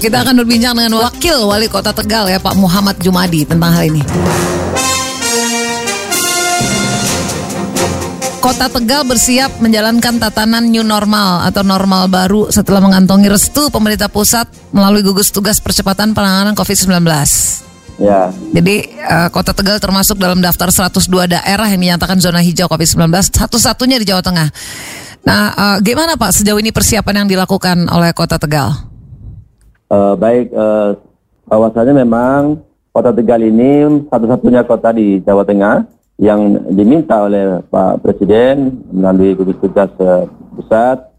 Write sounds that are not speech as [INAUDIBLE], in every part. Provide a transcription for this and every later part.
Kita akan berbincang dengan Wakil Wali Kota Tegal ya Pak Muhammad Jumadi tentang hal ini. Kota Tegal bersiap menjalankan tatanan new normal atau normal baru setelah mengantongi restu pemerintah pusat melalui gugus tugas percepatan penanganan COVID-19. Ya. Jadi uh, Kota Tegal termasuk dalam daftar 102 daerah yang dinyatakan zona hijau COVID-19, satu-satunya di Jawa Tengah. Nah, uh, gimana Pak sejauh ini persiapan yang dilakukan oleh Kota Tegal? Uh, baik, uh, bahwasanya memang Kota Tegal ini satu-satunya kota di Jawa Tengah yang diminta oleh Pak Presiden melalui gugus tugas uh, pusat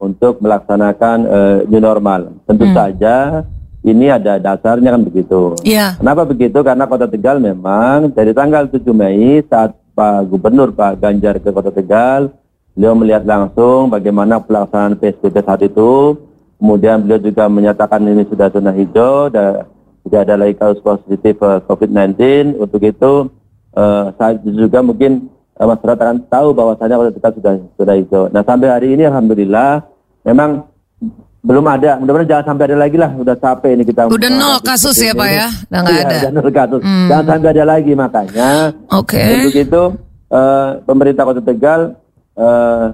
untuk melaksanakan uh, new normal. Tentu hmm. saja ini ada dasarnya kan begitu. Iya. Kenapa begitu? Karena Kota Tegal memang dari tanggal 7 Mei saat Pak Gubernur Pak Ganjar ke Kota Tegal, beliau melihat langsung bagaimana pelaksanaan PSBB saat itu. Kemudian beliau juga menyatakan ini sudah zona hijau dan tidak ada lagi kasus positif uh, eh, COVID-19. Untuk itu uh, itu juga mungkin uh, masyarakat akan tahu bahwasanya Kota Tegal sudah sudah hijau. Nah sampai hari ini alhamdulillah memang belum ada. Mudah-mudahan jangan sampai ada lagi lah. Udah capek ini kita. Udah nol kasus ya Pak ya? Udah nggak iya, ada. Udah nol kasus. Hmm. Jangan sampai ada lagi makanya. Oke. Okay. Untuk itu uh, pemerintah Kota Tegal uh,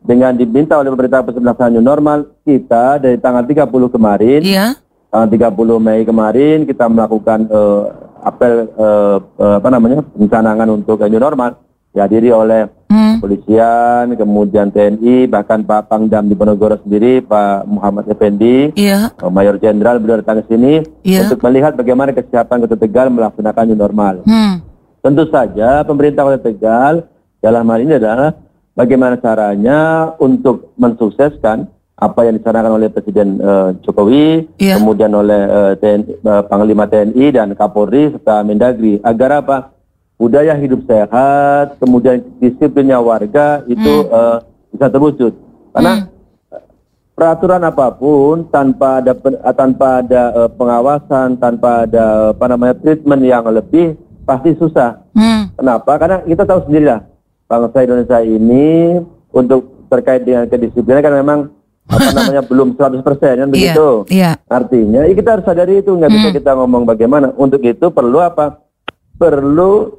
dengan diminta oleh pemerintah pusat new normal kita dari tanggal 30 kemarin. Iya. Tanggal 30 Mei kemarin kita melakukan uh, apel uh, uh, apa namanya pencanangan untuk new normal dihadiri oleh hmm. polisian, kemudian TNI, bahkan Pak Pangdam di Ponorogo sendiri, Pak Muhammad Effendi, yeah. Mayor Jenderal beliau datang ke sini yeah. untuk melihat bagaimana kesiapan Kota Tegal melaksanakan new normal. Hmm. Tentu saja pemerintah Kota Tegal dalam hal ini adalah bagaimana caranya untuk mensukseskan apa yang disarankan oleh Presiden uh, Jokowi, yeah. kemudian oleh uh, TNI, uh, Panglima TNI dan Kapolri serta Mendagri agar apa? budaya hidup sehat, kemudian disiplinnya warga itu hmm. uh, bisa terwujud. Karena hmm. peraturan apa pun tanpa ada tanpa ada uh, pengawasan, tanpa ada apa namanya treatment yang lebih pasti susah. Hmm. Kenapa? Karena kita tahu sendiri lah bangsa Indonesia ini untuk terkait dengan kedisiplinan kan memang apa [LAUGHS] namanya belum 100% kan iya, begitu. Iya, Artinya ya kita harus sadari itu nggak hmm. bisa kita ngomong bagaimana. Untuk itu perlu apa? Perlu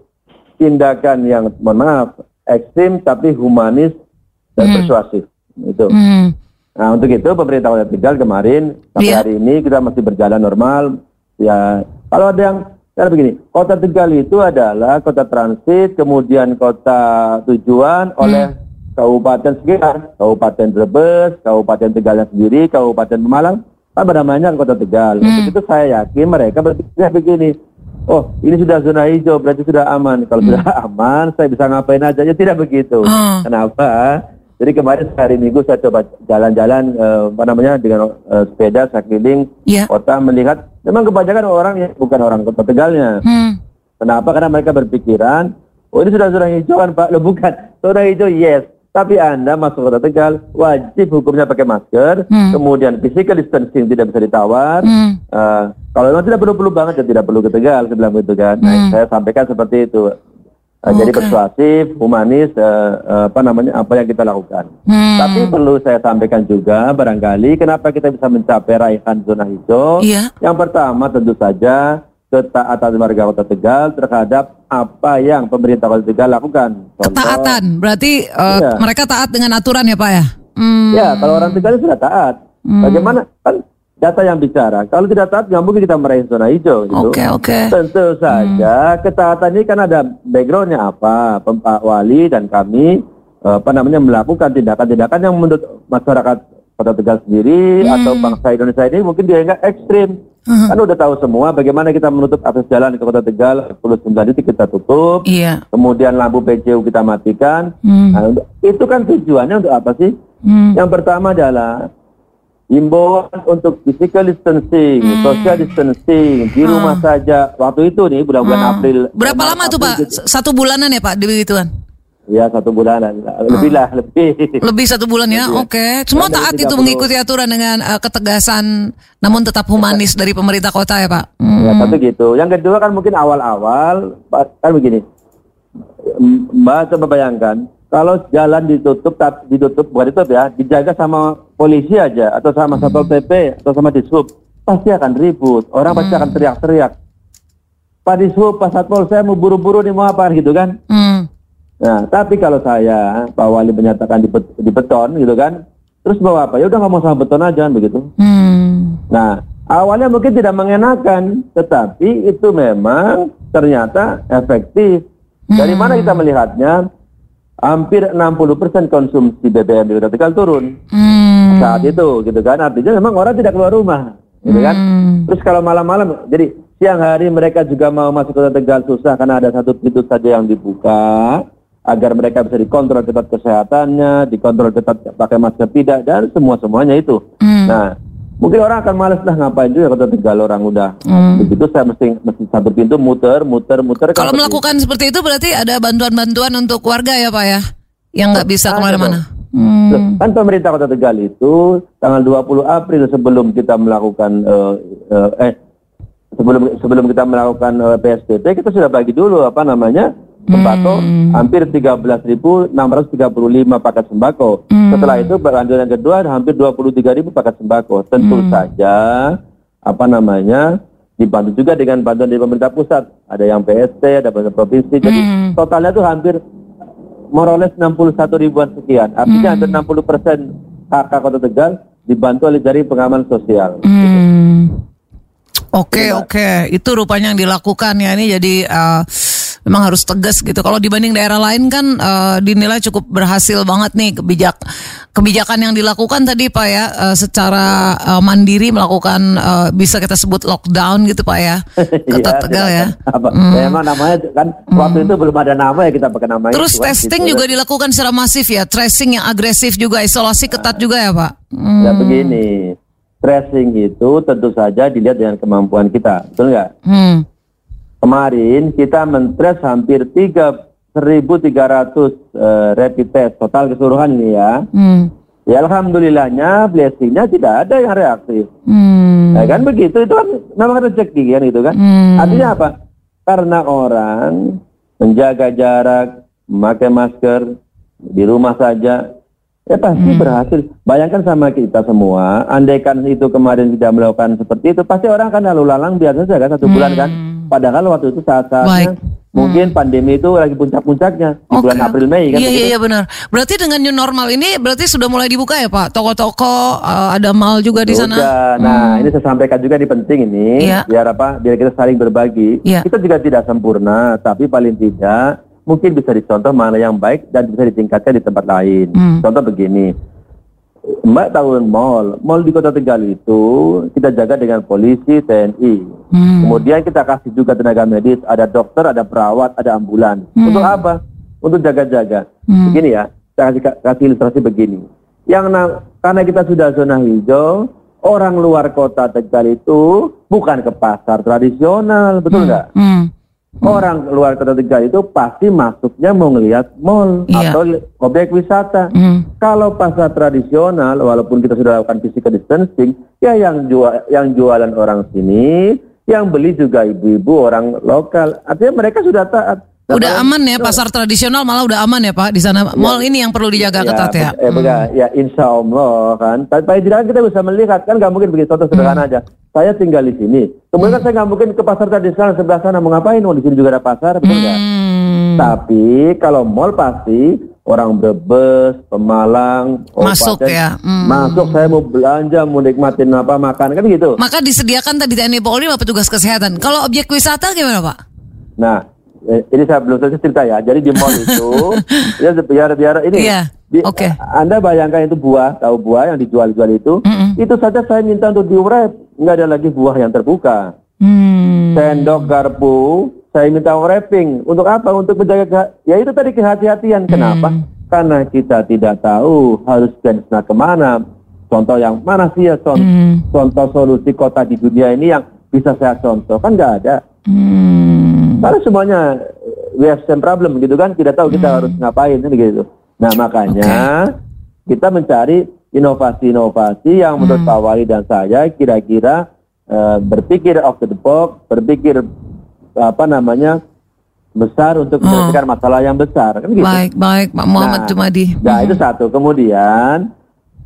tindakan yang mohon maaf ekstrim tapi humanis dan hmm. persuasif itu. Hmm. Nah untuk itu pemerintah Kota Tegal kemarin sampai yeah. hari ini kita masih berjalan normal. Ya kalau ada yang karena begini, Kota Tegal itu adalah kota transit, kemudian kota tujuan hmm. oleh kabupaten sekitar, kabupaten Brebes, kabupaten Tegalnya sendiri, kabupaten Pemalang, apa namanya Kota Tegal. Hmm. Untuk itu saya yakin mereka berpikir begini, oh ini sudah zona hijau berarti sudah aman. Kalau hmm. sudah [LAUGHS] aman saya bisa ngapain aja. Ya tidak begitu. Hmm. Kenapa? Jadi kemarin hari Minggu saya coba jalan-jalan uh, apa namanya dengan uh, sepeda saya keliling yeah. kota melihat memang kebanyakan orang yang bukan orang kota Tegalnya. Hmm. Kenapa? Karena mereka berpikiran oh ini sudah zona hijau kan Pak. Lo bukan zona hijau yes tapi Anda masuk kota Tegal, wajib hukumnya pakai masker, hmm. kemudian physical distancing tidak bisa ditawar. Hmm. Uh, kalau memang tidak perlu-perlu banget ya tidak perlu ke Tegal, saya bilang itu kan. Nah, hmm. Nah, saya sampaikan seperti itu. Uh, okay. Jadi persuasif, humanis, uh, uh, apa namanya, apa yang kita lakukan. Hmm. Tapi perlu saya sampaikan juga, barangkali kenapa kita bisa mencapai raihan zona hijau. Yeah. Yang pertama tentu saja ketaatan warga Kota Tegal terhadap apa yang pemerintah Kota Tegal lakukan. Contoh, ketaatan, berarti uh, iya. mereka taat dengan aturan ya Pak ya? Hmm. Ya, kalau orang Tegal sudah taat. Hmm. Bagaimana? Kan data yang bicara. Kalau tidak taat, nggak mungkin kita meraih zona hijau. Gitu. Oke, okay, oke. Okay. Tentu saja hmm. ketaatan ini kan ada backgroundnya apa. Pak Wali dan kami eh, apa namanya melakukan tindakan-tindakan yang menurut masyarakat Kota Tegal sendiri hmm. atau bangsa Indonesia ini mungkin dia nggak ekstrim. Hmm. Kan udah tahu semua bagaimana kita menutup akses jalan ke Kota Tegal 49 itu kita tutup. Iya. Kemudian lampu PCU kita matikan. Hmm. Nah, itu kan tujuannya untuk apa sih? Hmm. Yang pertama adalah himbauan untuk physical distancing, hmm. social distancing di hmm. rumah saja. Waktu itu nih bulan-bulan hmm. April. Berapa lama tuh Pak? Gitu. Satu bulanan ya Pak di begituan? Ya satu bulanan, lebih lah, lebih. Lebih satu bulan ya, oke. Okay. Semua taat itu mengikuti aturan dengan uh, ketegasan, namun tetap humanis dari pemerintah kota ya Pak. Hmm. Ya satu gitu. Yang kedua kan mungkin awal-awal, kan begini. Mbak coba bayangkan, kalau jalan ditutup, ditutup bukan ditutup ya, dijaga sama polisi aja, atau sama hmm. satpol pp, atau sama dishub. pasti akan ribut. Orang hmm. pasti akan teriak-teriak. Pak Disub, Pak Satpol, saya mau buru-buru nih mau apa gitu kan? Hmm. Nah, tapi kalau saya, Pak Wali menyatakan di, di beton gitu kan, terus bawa apa? Ya udah nggak mau sama beton aja kan begitu. Hmm. Nah, awalnya mungkin tidak mengenakan, tetapi itu memang ternyata efektif. Dari mana kita melihatnya? Hampir 60% konsumsi BBM di Kota turun hmm. saat itu, gitu kan? Artinya memang orang tidak keluar rumah, gitu kan? Hmm. Terus kalau malam-malam, jadi siang hari mereka juga mau masuk Kota Tegal susah karena ada satu pintu saja yang dibuka agar mereka bisa dikontrol ketat kesehatannya, dikontrol ketat pakai masker tidak dan semua semuanya itu. Hmm. Nah, mungkin orang akan males lah ngapain juga kota Tegal orang udah. Hmm. begitu saya mesti mesti satu pintu muter muter muter. Kalau melakukan seperti itu berarti ada bantuan-bantuan untuk warga ya pak ya? Yang nggak bisa ke mana-mana? Hmm. kan pemerintah kota Tegal itu tanggal 20 April sebelum kita melakukan uh, uh, eh sebelum sebelum kita melakukan uh, eh, PSBB kita sudah bagi dulu apa namanya sembako hmm. hampir 13.635 paket sembako. Hmm. Setelah itu lanjut yang kedua hampir 23.000 paket sembako. Tentu hmm. saja apa namanya dibantu juga dengan bantuan dari pemerintah pusat. Ada yang PST, ada pemerintah provinsi. Jadi hmm. totalnya itu hampir moroles 61 ribuan sekian. Artinya hmm. hampir 60 persen KK Kota Tegal dibantu oleh jaring pengaman sosial. Hmm. Oke okay, oke, okay. itu rupanya yang dilakukan ya ini jadi uh, memang harus tegas gitu. Kalau dibanding daerah lain kan uh, dinilai cukup berhasil banget nih kebijak kebijakan yang dilakukan tadi Pak ya uh, secara uh, mandiri melakukan uh, bisa kita sebut lockdown gitu Pak ya. [LAUGHS] Ketat ya, Tegal ya. Apa, hmm. ya. Emang namanya kan hmm. waktu itu belum ada nama ya kita pakai nama Terus itu, testing gitu. juga dilakukan secara masif ya, tracing yang agresif juga, isolasi ketat juga ya Pak. Hmm. Ya begini. Tracing itu tentu saja dilihat dengan kemampuan kita, betul nggak? Hmm. Kemarin kita mentres hampir 3.300 uh, rapid test total keseluruhan ini ya. Hmm. Ya alhamdulillahnya blessingnya tidak ada yang reaktif. Hmm. Ya kan begitu itu kan memang rezeki kan itu kan. Hmm. Artinya apa? Karena orang menjaga jarak, memakai masker di rumah saja, ya pasti hmm. berhasil. Bayangkan sama kita semua, andaikan itu kemarin tidak melakukan seperti itu, pasti orang akan lalu lalang biasa saja kan satu hmm. bulan kan. Padahal waktu itu saat-saatnya mungkin hmm. pandemi itu lagi puncak-puncaknya di okay. bulan April Mei kan. Iya iya iya benar. Berarti dengan new normal ini berarti sudah mulai dibuka ya Pak? Toko-toko uh, ada mal juga di sana. Sudah. Nah, hmm. ini saya sampaikan juga di penting ini yeah. biar apa? Biar kita saling berbagi. Yeah. Kita juga tidak sempurna, tapi paling tidak mungkin bisa dicontoh mana yang baik dan bisa ditingkatkan di tempat lain. Hmm. Contoh begini Mbak tahu mall, mall di Kota Tegal itu kita jaga dengan polisi, TNI. Hmm. Kemudian kita kasih juga tenaga medis, ada dokter, ada perawat, ada ambulan. Hmm. Untuk apa? Untuk jaga-jaga. Hmm. Begini ya, saya kasih, kasih ilustrasi begini. Yang karena kita sudah zona hijau, orang luar kota Tegal itu bukan ke pasar tradisional, betul hmm. nggak? Hmm. Hmm. Orang luar kota Tegal itu pasti masuknya mau ngelihat mall iya. atau objek wisata. Mm. Kalau pasar tradisional, walaupun kita sudah lakukan physical distancing, ya yang jual yang jualan orang sini, yang beli juga ibu-ibu orang lokal. Artinya mereka sudah taat. Udah aman ya pasar tradisional malah udah aman ya Pak di sana. Ya. Mall ini yang perlu dijaga ya, ketat ya. Eh, hmm. ya insya Allah kan. Tapi tidak kita bisa melihat kan nggak mungkin begitu contoh sederhana hmm. aja. Saya tinggal di sini. Kemudian hmm. saya nggak mungkin ke pasar tradisional sebelah sana mau ngapain? Oh di sini juga ada pasar, betul nggak? Hmm. Tapi kalau mall pasti orang Brebes, Pemalang, masuk ya. Hmm. Masuk saya mau belanja, mau nikmatin apa makan kan gitu. Maka disediakan tadi TNI Polri apa petugas kesehatan. Kalau objek wisata gimana Pak? Nah, eh, ini saya belum selesai cerita ya. Jadi di mall itu [LAUGHS] ya biar biar ini. Yeah. Oke. Okay. Anda bayangkan itu buah, tahu buah yang dijual-jual itu, mm -mm. itu saja saya minta untuk diurep, nggak ada lagi buah yang terbuka. Mm. Sendok garpu, saya minta wrapping. Untuk apa? Untuk menjaga ya itu tadi kehati-hatian. Kenapa? Mm. Karena kita tidak tahu harus jenisnya ke mana. Contoh yang mana sih ya contoh, mm. contoh solusi kota di dunia ini yang bisa saya contoh kan nggak ada. Mm. Karena semuanya we have same problem gitu kan, tidak tahu kita hmm. harus ngapain kan gitu. Nah makanya okay. kita mencari inovasi-inovasi yang menurut hmm. Pak Wali dan saya kira-kira uh, berpikir off the box, berpikir apa namanya besar untuk hmm. menyelesaikan masalah yang besar kan gitu. Baik, baik Pak Muhammad nah, Jumadi. Nah, hmm. itu satu. Kemudian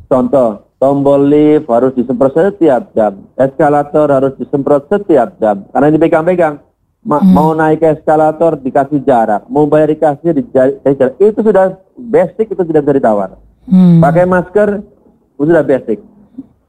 contoh tombol lift harus disemprot setiap jam, eskalator harus disemprot setiap jam. Karena ini pegang-pegang, Ma hmm. mau naik ke eskalator dikasih jarak, mau bayar dikasih di jarak. Itu sudah basic, itu tidak bisa ditawar. Hmm. Pakai masker sudah basic.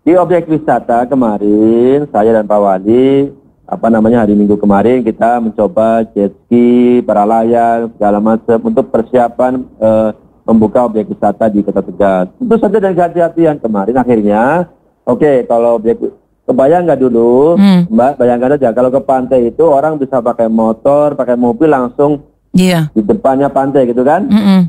Di objek wisata kemarin saya dan Pak Wali apa namanya hari Minggu kemarin kita mencoba jet ski, para layang segala macam untuk persiapan uh, membuka objek wisata di Kota Tegal. Tentu saja dari hati-hatian kemarin akhirnya, oke okay, kalau objek kebayang nggak dulu, hmm. Mbak bayangkan aja kalau ke pantai itu orang bisa pakai motor, pakai mobil langsung yeah. di depannya pantai gitu kan? Mm -mm.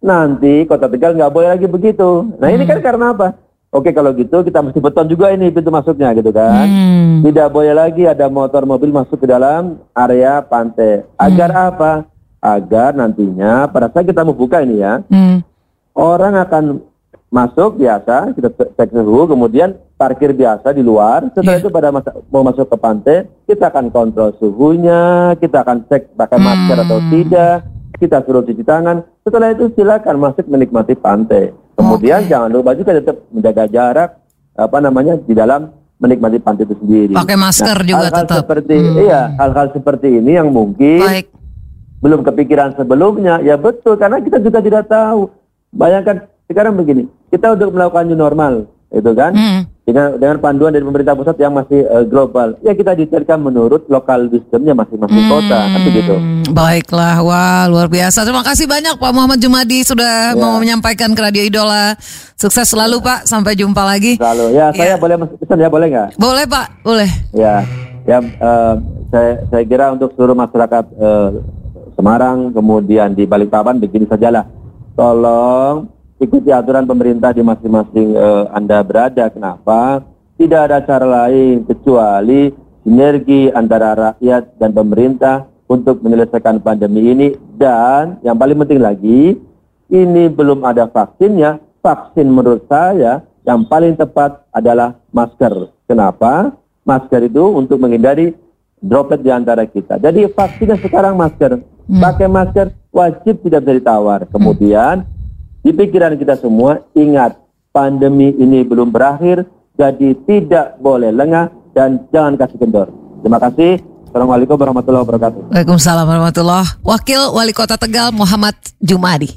Nanti Kota Tegal nggak boleh lagi begitu. Nah ini kan karena apa? Oke kalau gitu kita mesti beton juga ini pintu masuknya gitu kan. Hmm. Tidak boleh lagi ada motor mobil masuk ke dalam area pantai. Agar hmm. apa? Agar nantinya pada saat kita membuka ini ya, hmm. orang akan masuk biasa, kita cek suhu, kemudian parkir biasa di luar. Setelah yeah. itu pada masa, mau masuk ke pantai, kita akan kontrol suhunya, kita akan cek pakai masker hmm. atau tidak, kita suruh cuci tangan. Setelah itu silakan masuk menikmati pantai. Kemudian okay. jangan lupa juga tetap menjaga jarak apa namanya di dalam menikmati pantai itu sendiri. Pakai masker nah, juga hal -hal tetap. Seperti hmm. iya, hal-hal seperti ini yang mungkin Baik. belum kepikiran sebelumnya. Ya betul karena kita juga tidak tahu. Bayangkan sekarang begini, kita untuk melakukan new normal, itu kan? Hmm dengan dengan panduan dari pemerintah pusat yang masih uh, global. Ya kita detailkan menurut lokal wisdomnya masing-masing hmm, kota, kan begitu. Baiklah, wah luar biasa. Terima kasih banyak Pak Muhammad Jumadi sudah ya. mau menyampaikan ke Radio Idola. Sukses selalu ya. Pak, sampai jumpa lagi. Selalu. Ya, ya. saya boleh pesan ya, boleh nggak? Boleh Pak, boleh. Ya, ya uh, saya saya kira untuk seluruh masyarakat uh, Semarang kemudian di Balikpapan begini sajalah. Tolong ikuti aturan pemerintah di masing-masing uh, Anda berada. Kenapa? Tidak ada cara lain kecuali sinergi antara rakyat dan pemerintah untuk menyelesaikan pandemi ini dan yang paling penting lagi ini belum ada vaksinnya. Vaksin menurut saya yang paling tepat adalah masker. Kenapa? Masker itu untuk menghindari droplet di antara kita. Jadi vaksinnya sekarang masker. Hmm. Pakai masker wajib tidak bisa ditawar. Kemudian di pikiran kita semua, ingat, pandemi ini belum berakhir, jadi tidak boleh lengah dan jangan kasih kendor. Terima kasih. Assalamualaikum warahmatullahi wabarakatuh. Waalaikumsalam warahmatullahi Wakil Wali Kota Tegal Muhammad Jumadi.